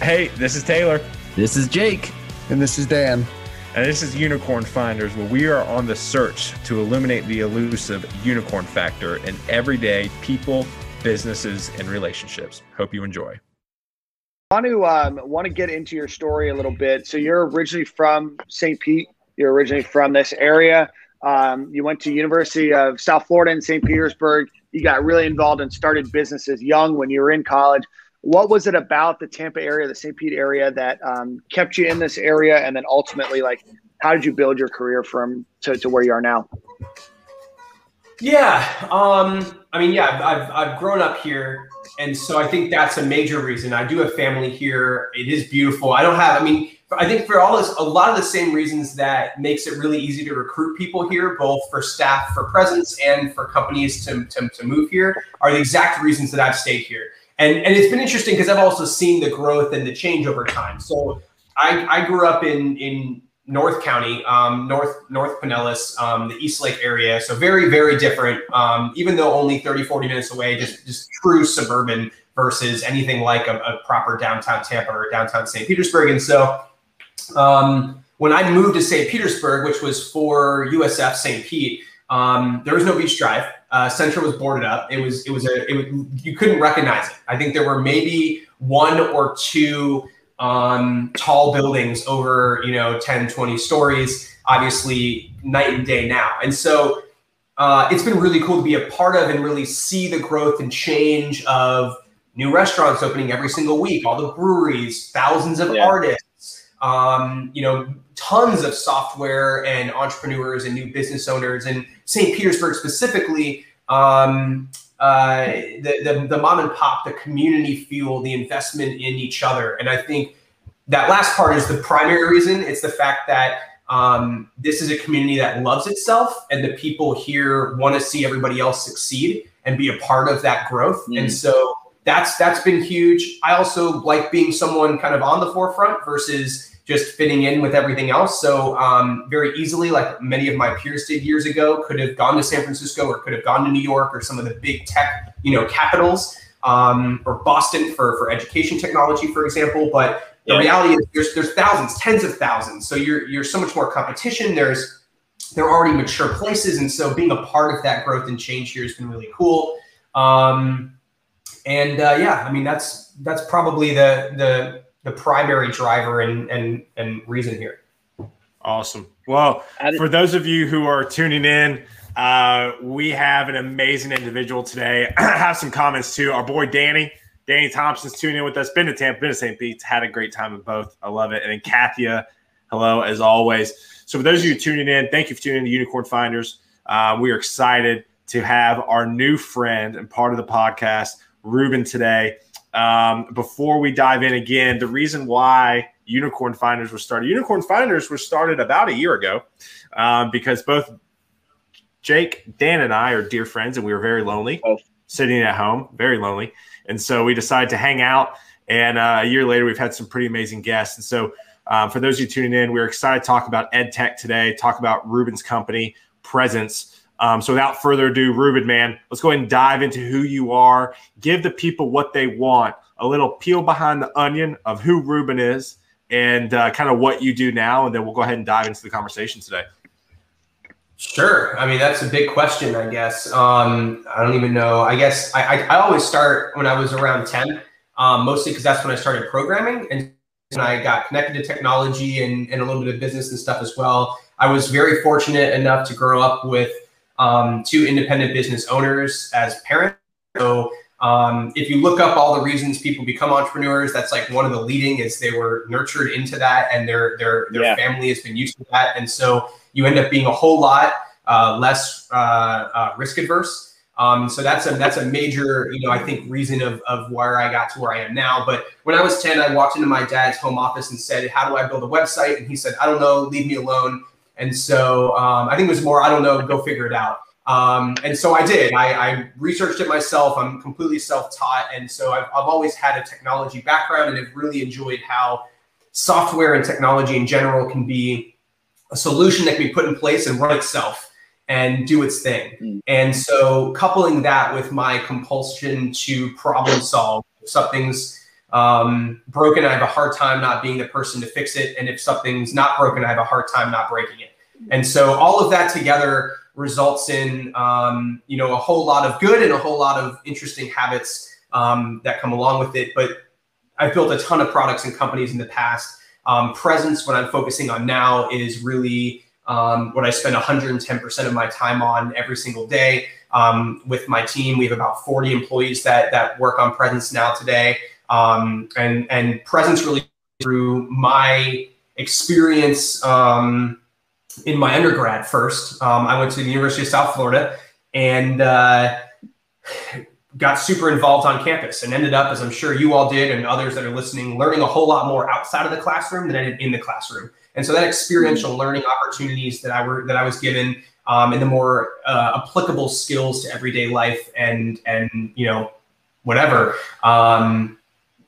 Hey, this is Taylor. This is Jake. And this is Dan. And this is Unicorn Finders, where we are on the search to illuminate the elusive unicorn factor in everyday people, businesses, and relationships. Hope you enjoy. I want to um, want to get into your story a little bit. So you're originally from St. Pete. You're originally from this area. Um, you went to University of South Florida in St. Petersburg. You got really involved and started businesses young when you were in college. What was it about the Tampa area, the St. Pete area, that um, kept you in this area, and then ultimately, like, how did you build your career from to, to where you are now? Yeah, um, I mean, yeah, I've, I've grown up here, and so I think that's a major reason. I do have family here. It is beautiful. I don't have, I mean, I think for all this, a lot of the same reasons that makes it really easy to recruit people here, both for staff, for presence, and for companies to, to, to move here, are the exact reasons that I've stayed here. And, and it's been interesting because I've also seen the growth and the change over time. So I, I grew up in, in North County, um, North North Pinellas, um, the East Lake area. So very, very different. Um, even though only 30, 40 minutes away, just just true suburban versus anything like a, a proper downtown Tampa or downtown St. Petersburg. And so um, when I moved to St. Petersburg, which was for USF St. Pete, um, there was no beach drive. Uh, Central was boarded up. It was it was a it was, you couldn't recognize it. I think there were maybe one or two um, tall buildings over, you know, 10, 20 stories, obviously night and day now. And so uh, it's been really cool to be a part of and really see the growth and change of new restaurants opening every single week, all the breweries, thousands of yeah. artists, um, you know, tons of software and entrepreneurs and new business owners. And St. Petersburg specifically, um, uh, the, the, the mom and pop, the community feel, the investment in each other. And I think that last part is the primary reason. It's the fact that um, this is a community that loves itself, and the people here want to see everybody else succeed and be a part of that growth. Mm. And so that's that's been huge. I also like being someone kind of on the forefront versus just fitting in with everything else. So um, very easily, like many of my peers did years ago, could have gone to San Francisco or could have gone to New York or some of the big tech, you know, capitals, um, or Boston for for education technology, for example. But the yeah. reality is, there's there's thousands, tens of thousands. So you're you're so much more competition. There's they're already mature places, and so being a part of that growth and change here has been really cool. Um, and uh, yeah, I mean that's that's probably the the the primary driver and and and reason here. Awesome. Well, for those of you who are tuning in, uh, we have an amazing individual today. I have some comments too. Our boy Danny, Danny Thompson's tuning in with us. Been to Tampa, been to St. Pete's, had a great time with both. I love it. And then Kathia, hello as always. So for those of you tuning in, thank you for tuning in to Unicorn Finders. Uh, we are excited to have our new friend and part of the podcast, Reuben, today. Um, before we dive in again, the reason why Unicorn Finders was started, Unicorn Finders was started about a year ago um, because both Jake, Dan, and I are dear friends, and we were very lonely oh. sitting at home, very lonely. And so we decided to hang out. And uh, a year later, we've had some pretty amazing guests. And so, um, for those of you tuning in, we're excited to talk about ed tech today, talk about Reuben's company, Presence. Um, so without further ado, Reuben, man, let's go ahead and dive into who you are. Give the people what they want. A little peel behind the onion of who Reuben is and uh, kind of what you do now, and then we'll go ahead and dive into the conversation today. Sure. I mean, that's a big question, I guess. Um, I don't even know. I guess I, I, I, always start when I was around 10, um, mostly because that's when I started programming. And I got connected to technology and, and a little bit of business and stuff as well. I was very fortunate enough to grow up with um, two independent business owners as parents. So um, if you look up all the reasons people become entrepreneurs, that's like one of the leading is they were nurtured into that and their their their yeah. family has been used to that, and so you end up being a whole lot uh, less uh, uh, risk adverse. Um, so that's a that's a major you know I think reason of of where I got to where I am now. But when I was ten, I walked into my dad's home office and said, "How do I build a website?" And he said, "I don't know, leave me alone." And so um, I think it was more, I don't know, go figure it out. Um, and so I did. I, I, researched it myself. I'm completely self-taught, and so I've, I've, always had a technology background, and have really enjoyed how software and technology in general can be a solution that can be put in place and run itself and do its thing. Mm. And so, coupling that with my compulsion to problem solve, something's um, broken, I have a hard time not being the person to fix it. And if something's not broken, I have a hard time not breaking it. And so all of that together results in um, you know a whole lot of good and a whole lot of interesting habits um, that come along with it. But I've built a ton of products and companies in the past. Um, presence, what I'm focusing on now, is really um, what I spend 110% of my time on every single day. Um, with my team, we have about 40 employees that that work on presence now today, um, and and presence really through my experience um, in my undergrad first. Um, I went to the University of South Florida and uh, got super involved on campus and ended up, as I'm sure you all did and others that are listening, learning a whole lot more outside of the classroom than I did in the classroom. And so that experiential learning opportunities that I were that I was given um, and the more uh, applicable skills to everyday life and and you know whatever um,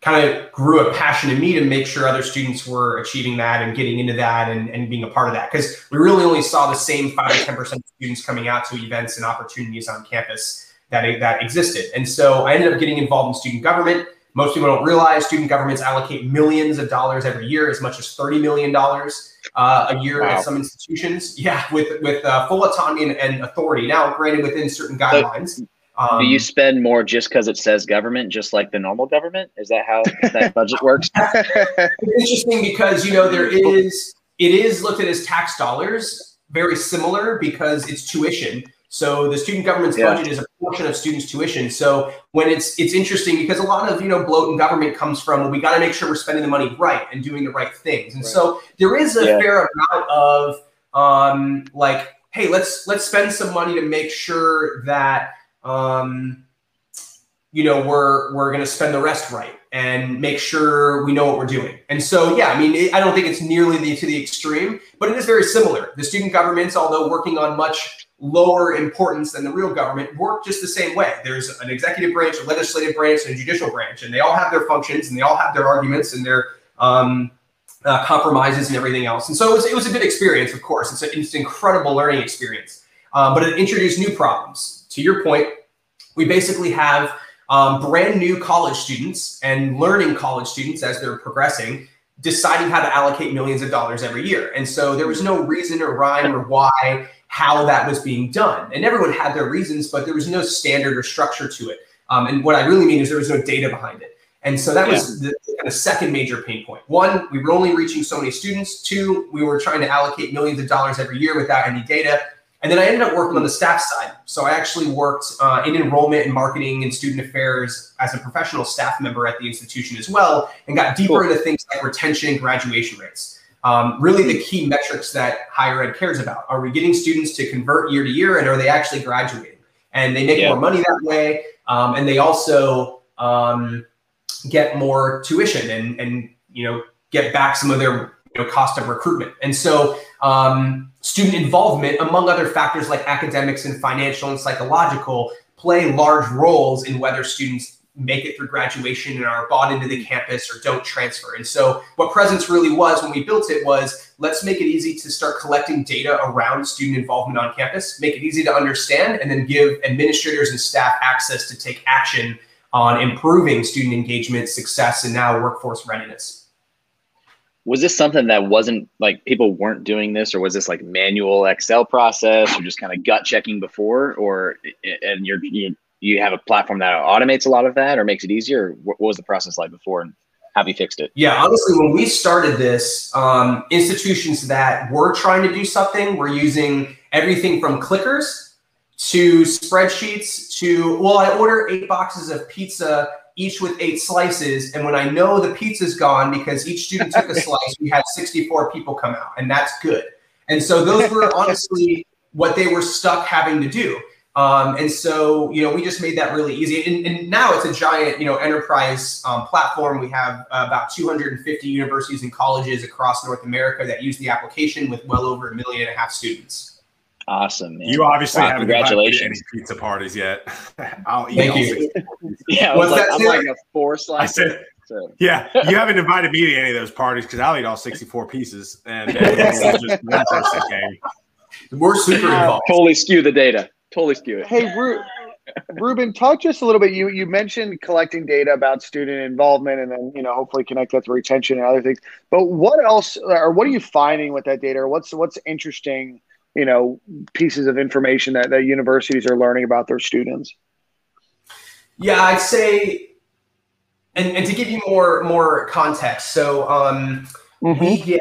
kind of grew a passion in me to make sure other students were achieving that and getting into that and, and being a part of that. Because we really only saw the same 5 to 10% of students coming out to events and opportunities on campus that, that existed. And so I ended up getting involved in student government. Most people don't realize student governments allocate millions of dollars every year, as much as $30 million uh, a year wow. at some institutions. Yeah, with, with uh, full autonomy and, and, authority. Now, granted, within certain guidelines. Um, Do you spend more just because it says government, just like the normal government? Is that how that budget works? it's interesting because you know there is it is looked at as tax dollars, very similar because it's tuition. So the student government's yeah. budget is a portion of students' tuition. So when it's it's interesting because a lot of you know bloat in government comes from well, we got to make sure we're spending the money right and doing the right things. And right. so there is a yeah. fair amount of um, like, hey, let's let's spend some money to make sure that um, you know, we're we're going to spend the rest right and make sure we know what we're doing. And so, yeah, I mean, it, I don't think it's nearly the, to the extreme, but it is very similar. The student governments, although working on much lower importance than the real government, work just the same way. There's an executive branch, a legislative branch, and a judicial branch, and they all have their functions and they all have their arguments and their um, uh, compromises and everything else. And so it was, it was a good experience, of course. It's, a, it's an incredible learning experience, uh, but it introduced new problems to your point, we basically have um, brand new college students and learning college students as they're progressing deciding how to allocate millions of dollars every year. And so there was no reason or rhyme or why how that was being done. And everyone had their reasons, but there was no standard or structure to it. Um, and what I really mean is there was no data behind it. And so that yeah. was the, the kind of second major pain point. One, we were only reaching so many students. Two, we were trying to allocate millions of dollars every year without any data. And then I ended up working on the staff side. So I actually worked uh, in enrollment and marketing and student affairs as a professional staff member at the institution as well, and got deeper cool. into things like retention and graduation rates. Um, really, the key metrics that higher ed cares about. Are we getting students to convert year to year, and are they actually graduating? And they make yeah. more money that way, um, and they also um, get more tuition and and you know get back some of their you know, cost of recruitment. And so um, student involvement, among other factors like academics and financial and psychological, play large roles in whether students make it through graduation and are bought into the campus or don't transfer. And so what Presence really was when we built it was let's make it easy to start collecting data around student involvement on campus, make it easy to understand, and then give administrators and staff access to take action on improving student engagement, success, and now workforce readiness was this something that wasn't like people weren't doing this or was this like manual excel process or just kind of gut checking before or and you're you, you have a platform that automates a lot of that or makes it easier? What was the process like before and have you fixed it? Yeah honestly when we started this um, institutions that were trying to do something were using everything from clickers to spreadsheets to well i order eight boxes of pizza each with eight slices. And when I know the pizza's gone because each student took a slice, we had 64 people come out, and that's good. And so those were honestly what they were stuck having to do. Um, and so, you know, we just made that really easy. And, and now it's a giant, you know, enterprise um, platform. We have uh, about 250 universities and colleges across North America that use the application with well over a million and a half students. Awesome. Man. You obviously wow, haven't congratulations. any pizza parties yet. I'll eat Thank you. Yeah, I was like, I'm like a four slice. I said, so. yeah, you haven't invited me to any of those parties because I'll eat all 64 pieces and, just We're super uh, involved. Totally skew the data. Totally skew it. Hey, Ru- Reuben, talk just a little bit. You you mentioned collecting data about student involvement, and then you know hopefully connect that to retention and other things. But what else, or what are you finding with that data? Or what's what's interesting, you know, pieces of information that that universities are learning about their students? Yeah, I'd say, and, and to give you more more context, so um, mm-hmm. we get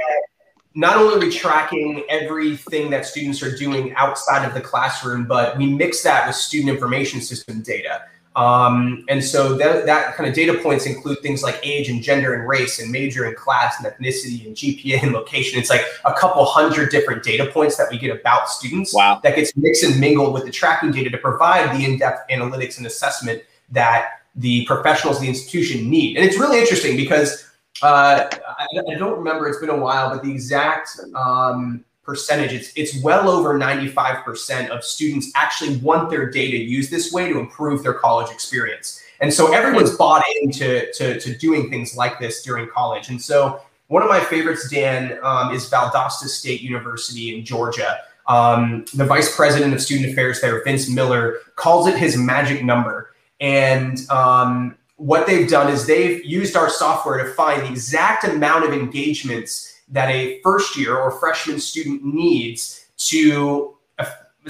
not only are we tracking everything that students are doing outside of the classroom, but we mix that with student information system data. Um, and so that, that kind of data points include things like age and gender and race and major and class and ethnicity and GPA and location. It's like a couple hundred different data points that we get about students wow. that gets mixed and mingled with the tracking data to provide the in-depth analytics and assessment that the professionals of the institution need. And it's really interesting because uh, I, I, don't remember. It's been a while, but the exact um, percentage it's it's well over 95% of students actually want their data used this way to improve their college experience. And so everyone's bought into to, to doing things like this during college. And so one of my favorites, Dan, um, is Valdosta State University in Georgia. Um, the vice president of student affairs there, Vince Miller, calls it his magic number. And um, what they've done is they've used our software to find the exact amount of engagements that a first year or freshman student needs to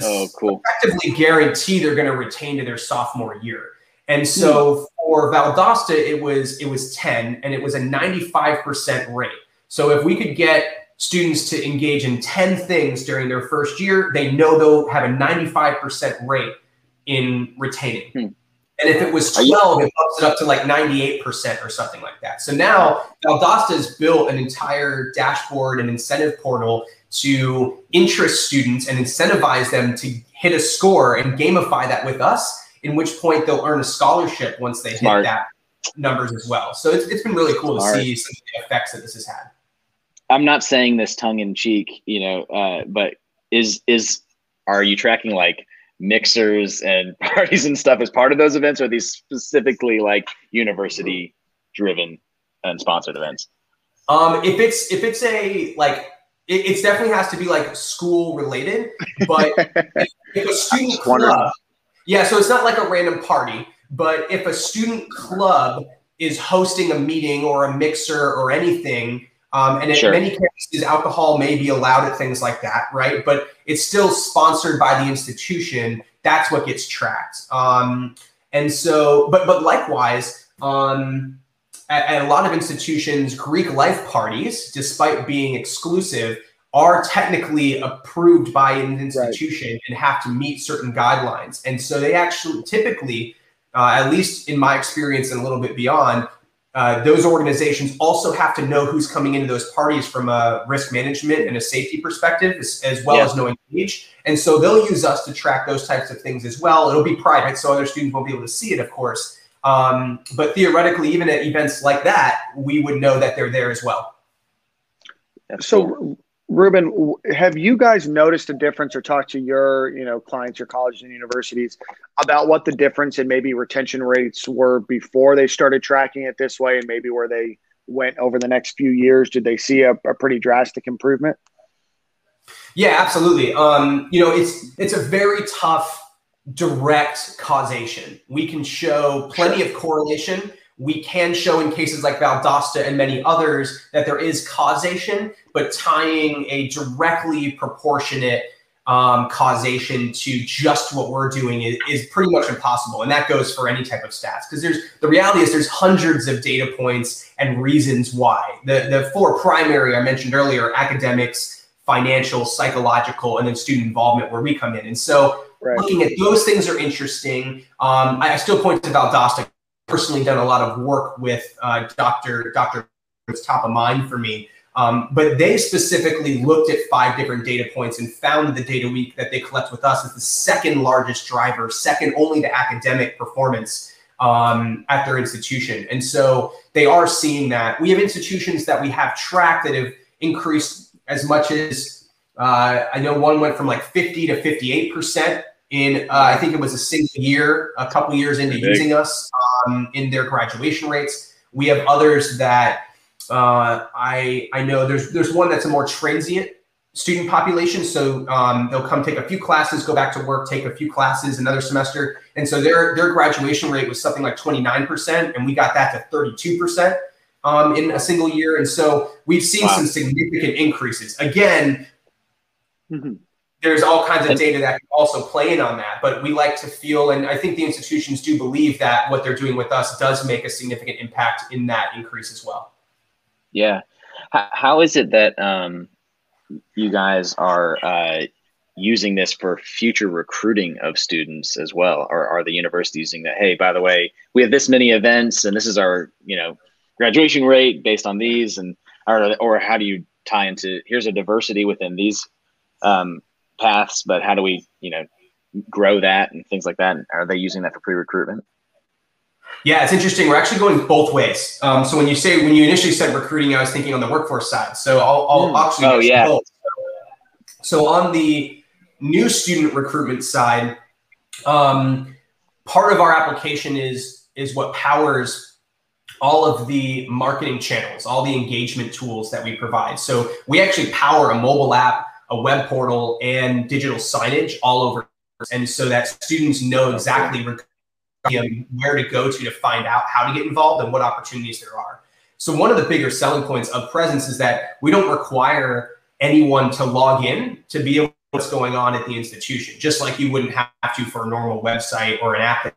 oh, cool. effectively guarantee they're going to retain to their sophomore year. And so hmm. for Valdosta, it was it was 10 and it was a 95% rate. So if we could get students to engage in 10 things during their first year, they know they'll have a 95% rate in retaining. Hmm. And if it was 12, it bumps it up to like 98% or something like that. So now Valdosta has built an entire dashboard and incentive portal to interest students and incentivize them to hit a score and gamify that with us, in which point they'll earn a scholarship once they Smart. hit that numbers as well. So it's, it's been really cool Smart. to see some of the effects that this has had. I'm not saying this tongue in cheek, you know, uh, but is is are you tracking like mixers and parties and stuff as part of those events, or these specifically like university driven and sponsored events? Um, if it's if it's a like it, it definitely has to be like school related, but if a student club, yeah, so it's not like a random party, but if a student club is hosting a meeting or a mixer or anything, um, and in sure. many cases, alcohol may be allowed at things like that, right? But it's still sponsored by the institution. That's what gets tracked. Um, and so, but but likewise, um, at, at, a lot of institutions, Greek life parties, despite being exclusive, are technically approved by an institution right. and have to meet certain guidelines. And so they actually typically, uh, at least in my experience and a little bit beyond, uh, those organizations also have to know who's coming into those parties from a risk management and a safety perspective, as, as well yeah. as knowing age. And so they'll use us to track those types of things as well. It'll be private, so other students won't be able to see it, of course. Um, but theoretically, even at events like that, we would know that they're there as well. So, Reuben, have you guys noticed a difference or talked to your, you know, clients, your colleges and universities about what the difference in maybe retention rates were before they started tracking it this way and maybe where they went over the next few years? Did they see a, a pretty drastic improvement? Yeah, absolutely. Um, you know, it's it's a very tough direct causation. We can show plenty of correlation we can show in cases like Valdosta and many others that there is causation, but tying a directly proportionate um, causation to just what we're doing is, is pretty much impossible. And that goes for any type of stats because there's the reality is there's hundreds of data points and reasons why. The, the four primary I mentioned earlier academics, financial, psychological, and then student involvement where we come in. And so right. looking at those things are interesting. Um, I, I still point to Valdosta personally done a lot of work with uh, Dr. Dr. It's top of mind for me. Um, but they specifically looked at five different data points and found the data week that they collect with us is the second largest driver, second only to academic performance um, at their institution. And so they are seeing that. We have institutions that we have tracked that have increased as much as uh, I know one went from like 50 to 58 percent in uh, I think it was a single year, a couple years into using us um, in their graduation rates. We have others that uh, I I know there's there's one that's a more transient student population. So um, they'll come take a few classes, go back to work, take a few classes another semester. And so their, their graduation rate was something like 29%, and we got that to 32% um, in a single year. And so we've seen wow. some significant increases. Again, mm-hmm. There's all kinds of data that can also play in on that, but we like to feel, and I think the institutions do believe that what they're doing with us does make a significant impact in that increase as well. Yeah. How is it that um, you guys are uh, using this for future recruiting of students as well? Or are the universities using that? Hey, by the way, we have this many events, and this is our you know graduation rate based on these, and or or how do you tie into here's a diversity within these um, paths, but how do we you know grow that and things like that? Are they using that for pre-recruitment? Yeah, it's interesting. We're actually going both ways. Um, so when you say when you initially said recruiting, I was thinking on the workforce side. So I'll, I'll mm. actually oh yeah. Both. So on the new student recruitment side, um, part of our application is is what powers all of the marketing channels, all the engagement tools that we provide. So we actually power a mobile app, a web portal, and digital signage all over, and so that students know exactly where to go to to find out how to get involved and what opportunities there are. So one of the bigger selling points of Presence is that we don't require anyone to log in to be able to what's going on at the institution, just like you wouldn't have to for a normal website or an app.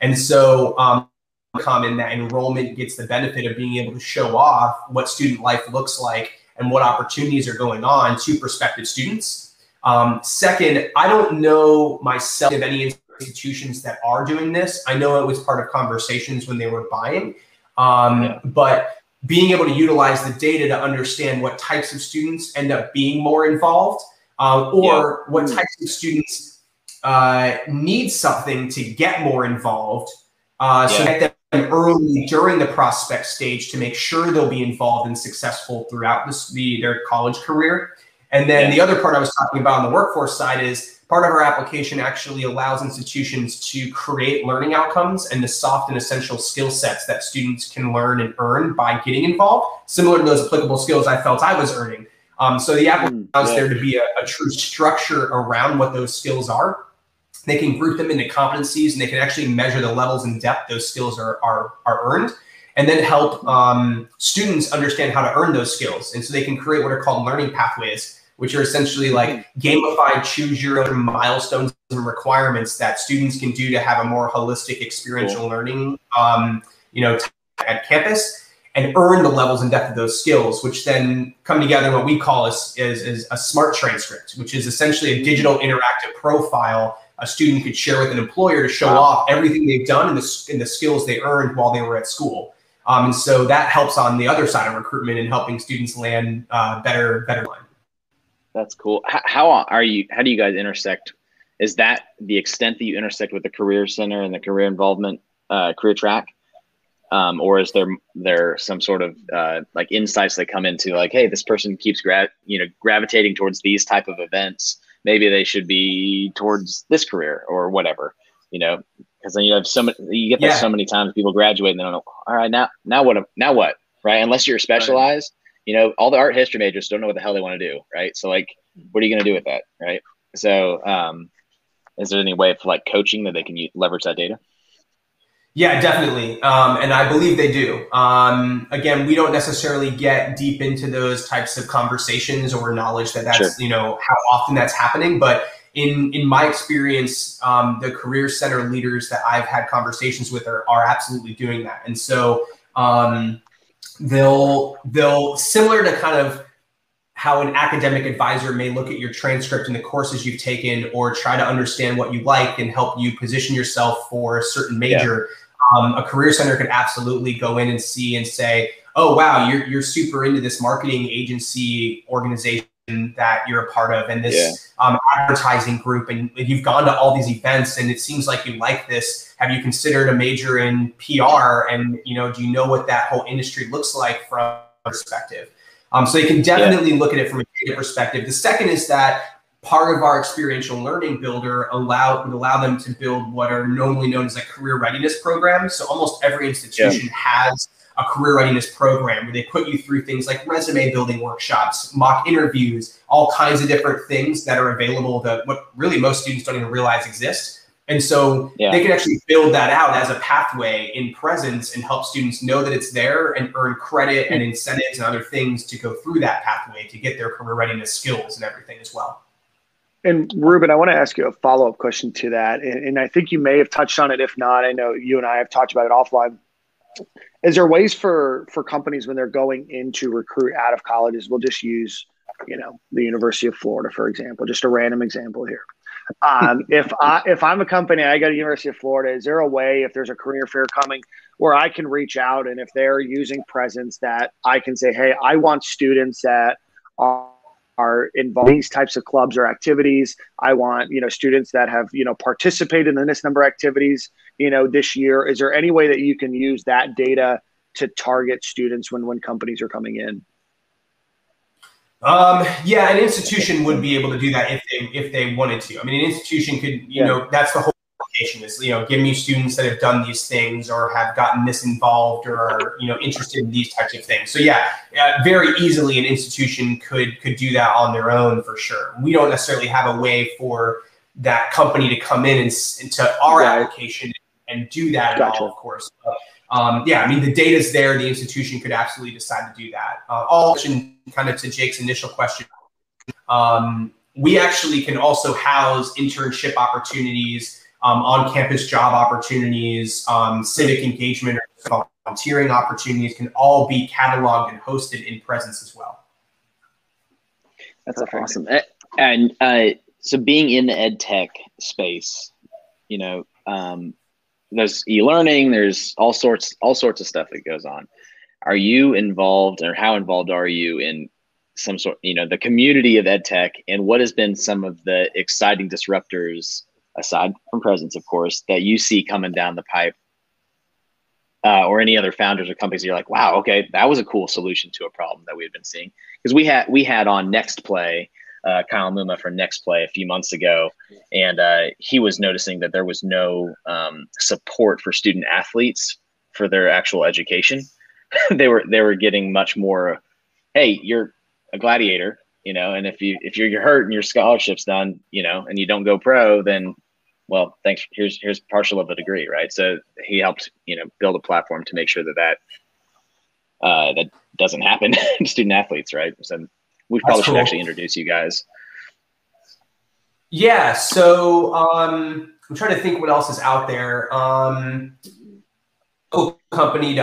And so um, common that enrollment gets the benefit of being able to show off what student life looks like and what opportunities are going on to prospective students. Um, second, I don't know myself of any institutions that are doing this. I know it was part of conversations when they were buying, um, yeah. but being able to utilize the data to understand what types of students end up being more involved uh, or yeah. what types of students uh, need something to get more involved. Uh, yeah. So get them early during the prospect stage to make sure they'll be involved and successful throughout this, the, their college career. And then the other part I was talking about on the workforce side is part of our application actually allows institutions to create learning outcomes and the soft and essential skill sets that students can learn and earn by getting involved, similar to those applicable skills I felt I was earning. Um, so the app mm, allows yeah. there to be a, a true structure around what those skills are. They can group them into competencies and they can actually measure the levels and depth those skills are, are, are earned and then help um, students understand how to earn those skills. And so they can create what are called learning pathways which are essentially like gamified choose your own milestones and requirements that students can do to have a more holistic experiential cool. learning um, you know at campus and earn the levels and depth of those skills which then come together in what we call is, is, is a smart transcript which is essentially a digital interactive profile a student could share with an employer to show wow. off everything they've done and the, and the skills they earned while they were at school um, and so that helps on the other side of recruitment and helping students land uh, better better line that's cool. How, how are you? How do you guys intersect? Is that the extent that you intersect with the career center and the career involvement, uh, career track, um, or is there there some sort of uh, like insights that come into like, hey, this person keeps gra- you know gravitating towards these type of events. Maybe they should be towards this career or whatever. You know, because then you have so many, you get that yeah. so many times people graduate and they don't know. All right, now now what? Now what? Right? Unless you're specialized. You know, all the art history majors don't know what the hell they want to do, right? So like, what are you going to do with that, right? So, um, is there any way for like coaching that they can use, leverage that data? Yeah, definitely. Um, and I believe they do. Um, again, we don't necessarily get deep into those types of conversations or knowledge that that's, sure. you know, how often that's happening. But in, in my experience, um, the career center leaders that I've had conversations with are, are absolutely doing that. And so, um, they'll they'll similar to kind of how an academic advisor may look at your transcript and the courses you've taken or try to understand what you like and help you position yourself for a certain major yeah. Um, a career center could absolutely go in and see and say oh wow you're, you're super into this marketing agency organization that you're a part of and this yeah. um, advertising group and you've gone to all these events and it seems like you like this have you considered a major in pr and you know do you know what that whole industry looks like from perspective um, so you can definitely yeah. look at it from a data perspective the second is that part of our experiential learning builder allow would allow them to build what are normally known as like career readiness programs so almost every institution yeah. has a career readiness program where they put you through things like resume building workshops, mock interviews, all kinds of different things that are available that what really most students don't even realize exist. And so yeah. they can actually build that out as a pathway in presence and help students know that it's there and earn credit and incentives and other things to go through that pathway to get their career readiness skills and everything as well. And Reuben, I want to ask you a follow up question to that. And, and, I think you may have touched on it. If not, I know you and I have talked about it offline. Is there ways for for companies when they're going into recruit out of colleges? We'll just use, you know, the University of Florida, for example, just a random example here. Um, if I if I'm a company, I go to University of Florida. Is there a way if there's a career fair coming where I can reach out and if they're using presence that I can say, hey, I want students that are are involved in these types of clubs or activities. I want, you know, students that have, you know, participated in this number of activities, you know, this year. Is there any way that you can use that data to target students when when companies are coming in? Um, yeah, an institution would be able to do that if they if they wanted to. I mean, an institution could, you yeah. know, that's the whole application is, you know, give me students that have done these things or have gotten this involved or are, you know, interested in these types of things. So yeah, uh, very easily an institution could could do that on their own for sure. We don't necessarily have a way for that company to come in and into our right. application and do that gotcha. at all, of course. But, um, yeah, I mean, the data's there. The institution could absolutely decide to do that. Uh, all kind of to Jake's initial question. Um, we actually can also house internship opportunities, um, on-campus job opportunities, um, civic engagement or volunteering opportunities can all be cataloged and hosted in Presence as well. That's Perfect. awesome. And uh, so being in the ed tech space, you know, um, there's e-learning, there's all sorts all sorts of stuff that goes on. Are you involved, or how involved are you in some sort, you know, the community of ed tech, and what has been some of the exciting disruptors aside from presence, of course, that you see coming down the pipe, uh, or any other founders or companies? You're like, wow, okay, that was a cool solution to a problem that we had been seeing because we had we had on Next Play uh, Kyle Muma from Next Play a few months ago, and uh, he was noticing that there was no um, support for student athletes for their actual education. they were they were getting much more, hey, you're a gladiator, you know, and if you if you're, you're hurt and your scholarship's done, you know, and you don't go pro, then well, thanks. Here's here's partial of a degree, right? So he helped you know build a platform to make sure that that uh, that doesn't happen to student athletes, right? So we probably cool. should actually introduce you guys. Yeah. So um, I'm trying to think what else is out there. Um, company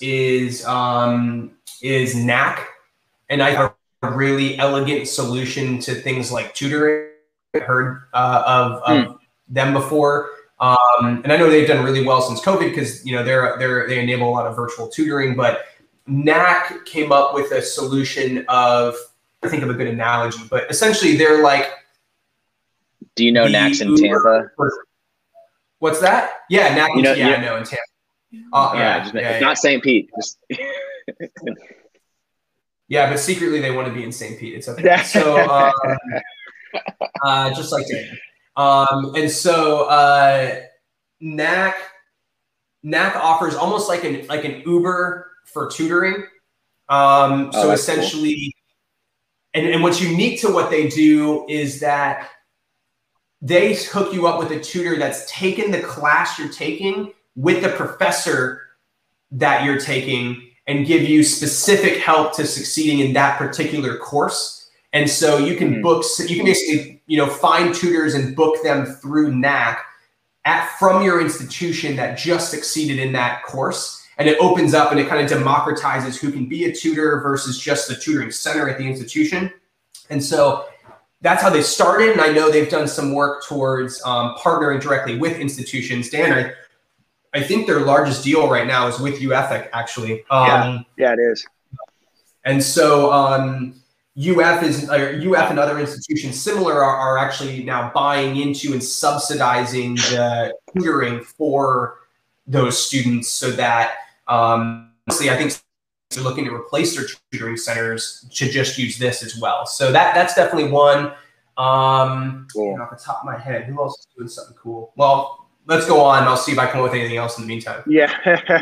is um, is Knack, and I have a really elegant solution to things like tutoring. I heard uh, of, of hmm. Them before. Um, and I know they've done really well since COVID because you know they're they're they enable a lot of virtual tutoring. But Knack came up with a solution of I think of a good analogy, but essentially they're like. Do you know Knacks in Tampa? What's that? Yeah, Knack. You know, yeah, you know, I know in Tampa. Uh, yeah, just, yeah, not St. Pete. Just yeah, but secretly they want to be in St. Pete. It's okay. So um, uh, just like. Um, and so uh, Knack Knack offers almost like an like an Uber for tutoring. Um, oh, so essentially, cool. and, and what's unique to what they do is that they hook you up with a tutor that's taken the class you're taking with the professor that you're taking and give you specific help to succeeding in that particular course. And so you can mm-hmm. book, you can basically, you know, find tutors and book them through Knack at from your institution that just succeeded in that course and it opens up and it kind of democratizes who can be a tutor versus just the tutoring center at the institution. And so that's how they started. And I know they've done some work towards um, partnering directly with institutions. Dan, I, I think their largest deal right now is with UEFIC, actually. Um, yeah, yeah, it is. And so um, UF is uh, UF and other institutions similar are, are actually now buying into and subsidizing the tutoring for those students so that um, honestly, I think they're looking to replace their tutoring centers to just use this as well. So that that's definitely one. Um, cool. Off the top of my head, who else is doing something cool? Well, let's go on. I'll see if I come up with anything else in the meantime. Yeah.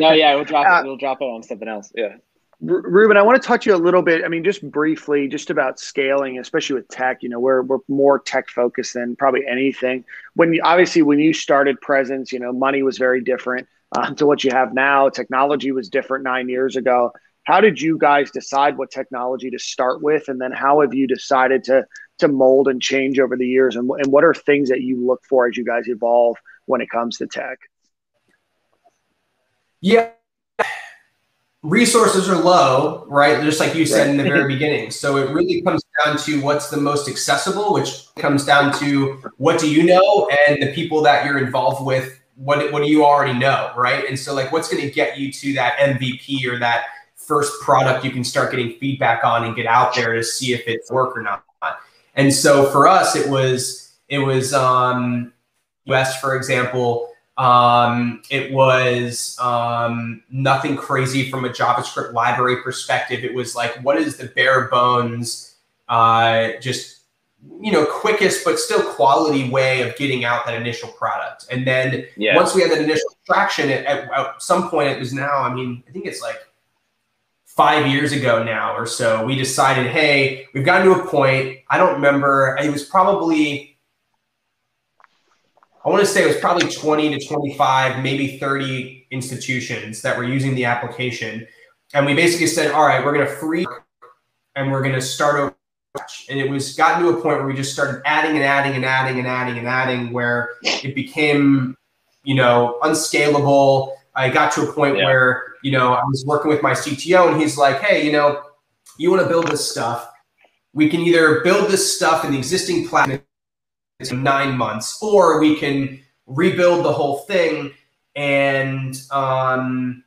no, yeah, we'll drop uh, it. We'll drop it on something else. Yeah. Reuben, I want to touch you a little bit. I mean, just briefly, just about scaling, especially with tech. You know, we're we're more tech focused than probably anything. When you, obviously when you started Presence, you know, money was very different uh, to what you have now. Technology was different nine years ago. How did you guys decide what technology to start with, and then how have you decided to to mold and change over the years? And, and what are things that you look for as you guys evolve when it comes to tech? Yeah resources are low, right? Just like you said right. in the very beginning. So it really comes down to what's the most accessible, which comes down to what do you know and the people that you're involved with. What, what do you already know, right? And so, like, what's going to get you to that MVP or that first product you can start getting feedback on and get out there to see if it's work or not. And so for us, it was it was um, US, for example, um, it was um, nothing crazy from a JavaScript library perspective. It was like, what is the bare bones, uh, just you know, quickest but still quality way of getting out that initial product. And then yeah. once we had that initial traction, at, at, at some point, it was now. I mean, I think it's like five years ago now or so. We decided, hey, we've gotten to a point. I don't remember. It was probably I want to say it was probably 20 to 25, maybe 30 institutions that were using the application. And we basically said, all right, we're going to free and we're going to start over. And it was gotten to a point where we just started adding and adding and adding and adding and adding where it became, you know, unscalable. I got to a point yeah. where, you know, I was working with my CTO and he's like, hey, you know, you want to build this stuff. We can either build this stuff in the existing platform in nine months, or we can rebuild the whole thing and um,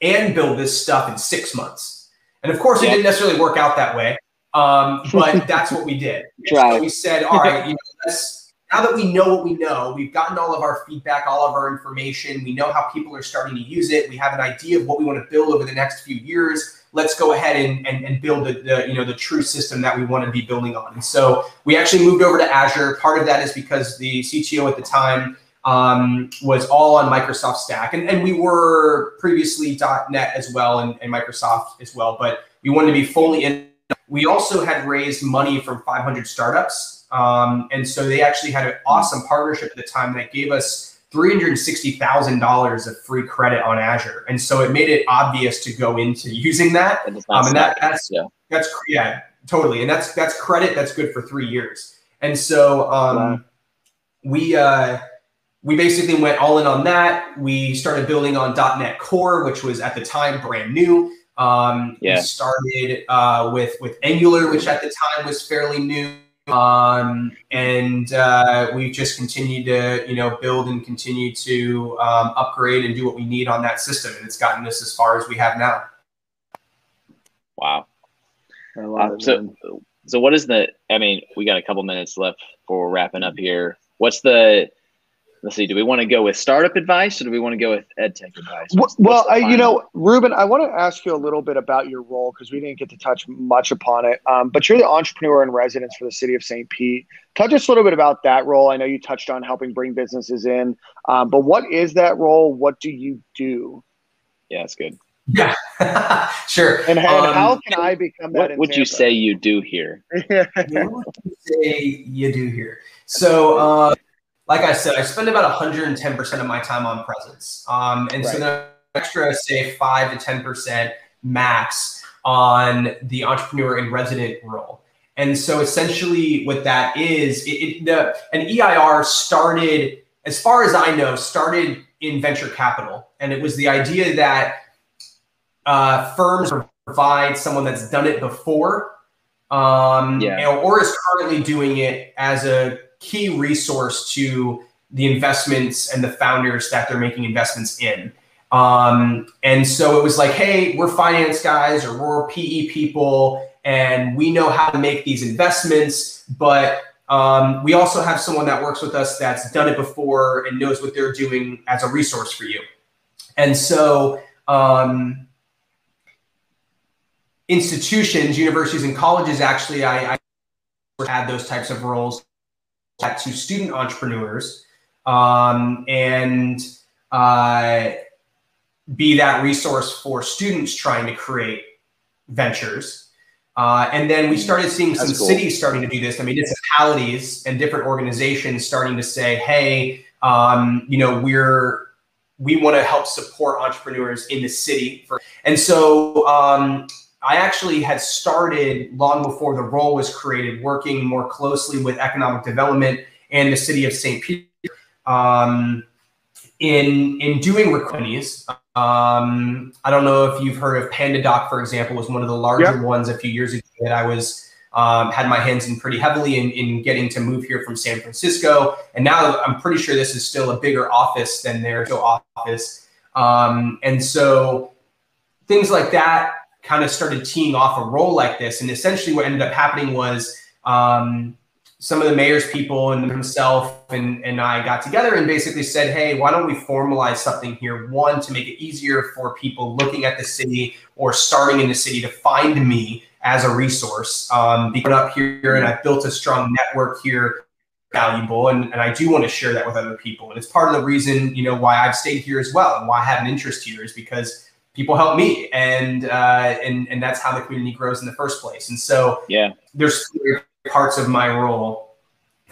and build this stuff in six months. And of course, it didn't necessarily work out that way, um, but that's what we did. So we said, all right, you know, let's now that we know what we know, we've gotten all of our feedback, all of our information. We know how people are starting to use it. We have an idea of what we want to build over the next few years let's go ahead and, and, and build the, the, you know the true system that we want to be building on. And so we actually moved over to Azure. Part of that is because the CTO at the time um, was all on Microsoft Stack, and, and we were previously .NET as well and, and Microsoft as well, but we wanted to be fully in. We also had raised money from 500 startups, um, and so they actually had an awesome partnership at the time that gave us $360,000 of free credit on Azure. And so it made it obvious to go into using that. Um, and that, that's, yeah. that's, yeah, totally. And that's, that's credit that's good for three years. And so um, wow. we, uh, we basically went all in on that. We started building on .NET Core, which was at the time brand new. Um, yeah. We started uh, with with Angular, which at the time was fairly new. Um, and uh, we've just continued to, you know, build and continue to um, upgrade and do what we need on that system, and it's gotten us as far as we have now. Wow. Uh, so, so what is the? I mean, we got a couple minutes left for wrapping up here. What's the let's see, do we want to go with startup advice or do we want to go with ed tech advice? What's, well, what's I, you know, Reuben, I want to ask you a little bit about your role because we didn't get to touch much upon it. Um, but you're the entrepreneur in residence for the city of St. Pete. Touch us a little bit about that role. I know you touched on helping bring businesses in, um, but what is that role? What do you do? Yeah, that's good. Yeah, sure. And, and um, how can I become that? What would you say you do here? what would you say you do here? So, uh, like I said, I spend about 110% of my time on presence. Um, and right. so the extra, say, 5 to 10% max on the entrepreneur in resident role. And so essentially what that is, it, it, the, an EIR started, as far as I know, started in venture capital. And it was the idea that uh, firms provide someone that's done it before um, yeah. or is currently doing it as a key resource to the investments and the founders that they're making investments in. Um, and so it was like, hey, we're finance guys or we're PE people, and we know how to make these investments, but um, we also have someone that works with us that's done it before and knows what they're doing as a resource for you. And so um, institutions, universities, and colleges actually, I, I had those types of roles to student entrepreneurs um, and uh, be that resource for students trying to create ventures. Uh, and then we started seeing some cool. cities starting to do this. I mean, municipalities and different organizations starting to say, "Hey, um, you know, we're we want to help support entrepreneurs in the city." For, and so um, I actually had started long before the role was created, working more closely with economic development and the city of St. Peter um, in in doing recordings. Um, I don't know if you've heard of PandaDoc, for example, was one of the larger yep. ones a few years ago that I was um, had my hands in pretty heavily in, in getting to move here from San Francisco. And now I'm pretty sure this is still a bigger office than their office. Um, and so things like that kind of started teeing off a role like this. And essentially, what ended up happening was um, some of the mayor's people and himself and, and I got together and basically said, hey, why don't we formalize something here? One, to make it easier for people looking at the city or starting in the city to find me as a resource. Um, being up here and I've built a strong network here valuable and, and I do want to share that with other people. And it's part of the reason, you know, why I've stayed here as well and why I have an interest here is because people help me and uh, and and that's how the community grows in the first place. And so yeah. there's parts of my role.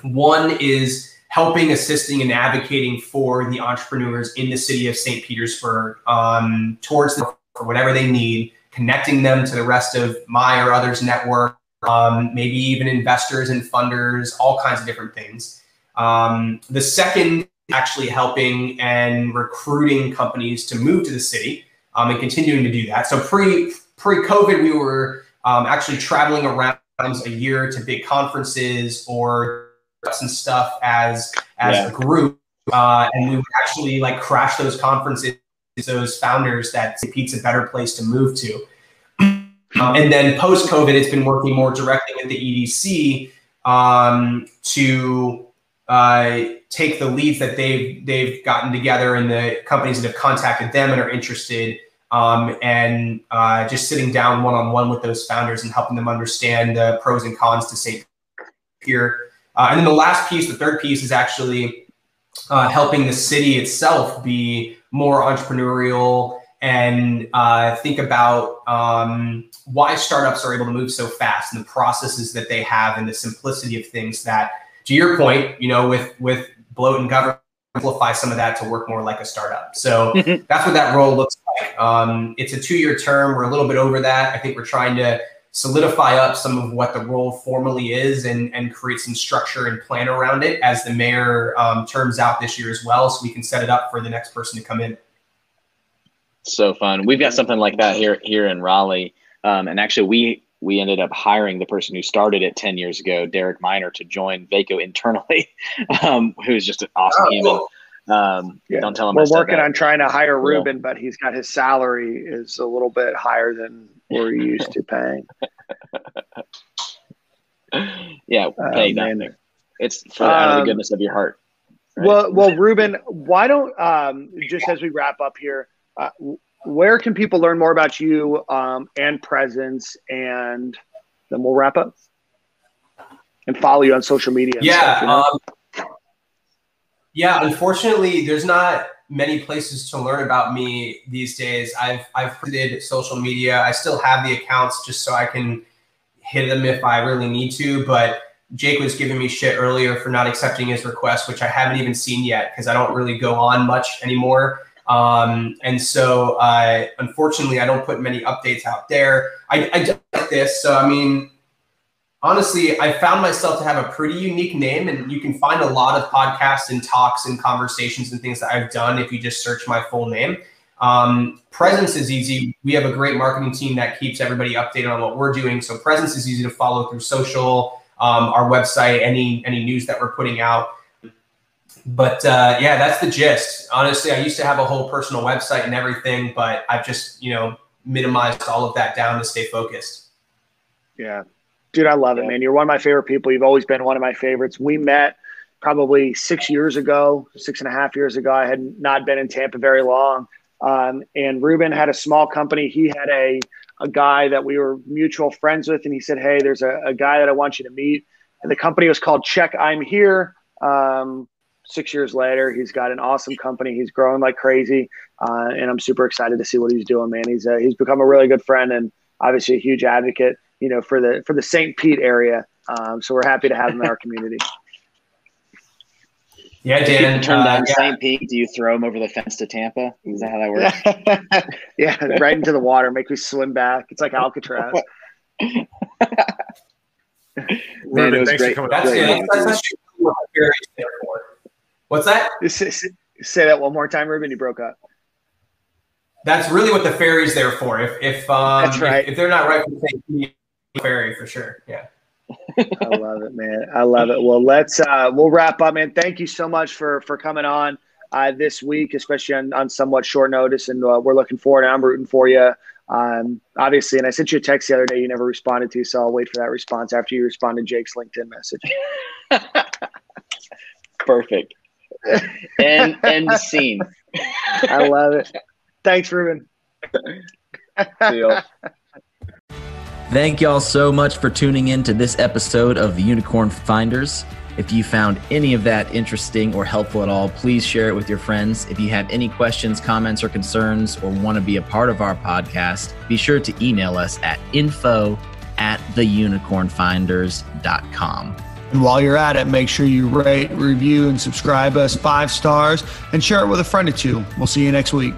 One is helping assisting and advocating for the entrepreneurs in the city of st petersburg um, towards the, for whatever they need connecting them to the rest of my or others network um, maybe even investors and funders all kinds of different things. Um, the second actually helping and recruiting companies to move to the city um, and continuing to do that. So pre pre COVID, we were um, actually traveling around a year to big conferences or and stuff as as yeah. a group, uh, and we would actually like crash those conferences. Those founders that Pete's a better place to move to. Um, and then post COVID, it's been working more directly with the EDC um, to uh, take the leads that they've they've gotten together and the companies that have contacted them and are interested um, and uh, just sitting down one on one with those founders and helping them understand the pros and cons to St. Peter. Uh, and then the last piece, the third piece, is actually uh, helping the city itself be more entrepreneurial and uh, think about um, why startups are able to move so fast and the processes that they have and the simplicity of things that, to your point, you know, with with bloat and government amplify some of that to work more like a startup. So that's what that role looks like. Um, it's a two year term. We're a little bit over that. I think we're trying to solidify up some of what the role formally is and, and create some structure and plan around it as the mayor um, terms out this year as well. So we can set it up for the next person to come in. So fun. We've got something like that here here in Raleigh. Um, and actually, we we ended up hiring the person who started it 10 years ago, Derek Miner, to join Vaco internally, um, who's just an awesome oh, human. Um, yeah. Don't tell him. We're working on trying to hire Reuben, but he's got his salary is a little bit higher than we're used to paying. yeah, oh, paying nothing. It's for um, out of the um, goodness of your heart. Right? Well, well, Reuben, why don't um, just as we wrap up here, uh, where can people learn more about you um, and presence? And then we'll wrap up and follow you on social media yeah stuff, you know? um, yeah unfortunately there's not many places to learn about me these days. I've i've created social media. I still have the accounts just so i can hit them if i really need to but jake was giving me shit earlier for not accepting his request which i haven't even seen yet because i don't really go on much anymore um, and so, unfortunately, I don't put many updates out there. I, I do like this. So, I mean, honestly, I found myself to have a pretty unique name, and you can find a lot of podcasts and talks and conversations and things that I've done if you just search my full name. Um, presence is easy. We have a great marketing team that keeps everybody updated on what we're doing. So, presence is easy to follow through social, um, our website, any any news that we're putting out but uh, yeah, that's the gist. Honestly, I used to have a whole personal website and everything, but I've just you know minimized all of that down to stay focused. Yeah, dude, I love it, man. You're one of my favorite people. You've always been one of my favorites. We met probably six years ago, six and a half years ago. I had not been in Tampa very long, um, and Reuben had a small company. He had a a guy that we were mutual friends with, and he said, "Hey, there's a, a guy that I want you to meet." And the company was called Check I'm Here. Um, six years later, he's got an awesome company. He's growing like crazy, uh, and I'm super excited to see what he's doing. Man, he's uh, he's become a really good friend and obviously a huge advocate, you know, for the for the St. Pete area. Um, so we're happy to have him in our community. Yeah, Dan. Turn down uh, yeah. St. Pete. Do you throw him over the fence to Tampa? Is that how that works? yeah, right into the water. Make me swim back. It's like Alcatraz. Man, it was great. That's, great. that's, that's what the ferries there for. What's that? Say, say that one more time, Reuben. You broke up. That's really what the ferry's there for. If if um, that's right. If, if they're not right for St. Pete, fairy for sure. Yeah. I love it, man. I love it. Well, let's uh, we'll wrap up, man. Thank you so much for for coming on uh, this week, especially on, on somewhat short notice, and uh, we're looking forward. I'm rooting for you, um, obviously. And I sent you a text the other day you never responded to, so I'll wait for that response after you respond to Jake's LinkedIn message. Perfect. And end the scene. I love it. Thanks, Reuben. Deal. Thank y'all so much for tuning in to this episode of the Unicorn Finders. If you found any of that interesting or helpful at all, please share it with your friends. If you have any questions, comments, or concerns, or want to be a part of our podcast, be sure to email us at info at theunicornfinders.com. And while you're at it, make sure you rate, review, and subscribe us five stars and share it with a friend or two. We'll see you next week.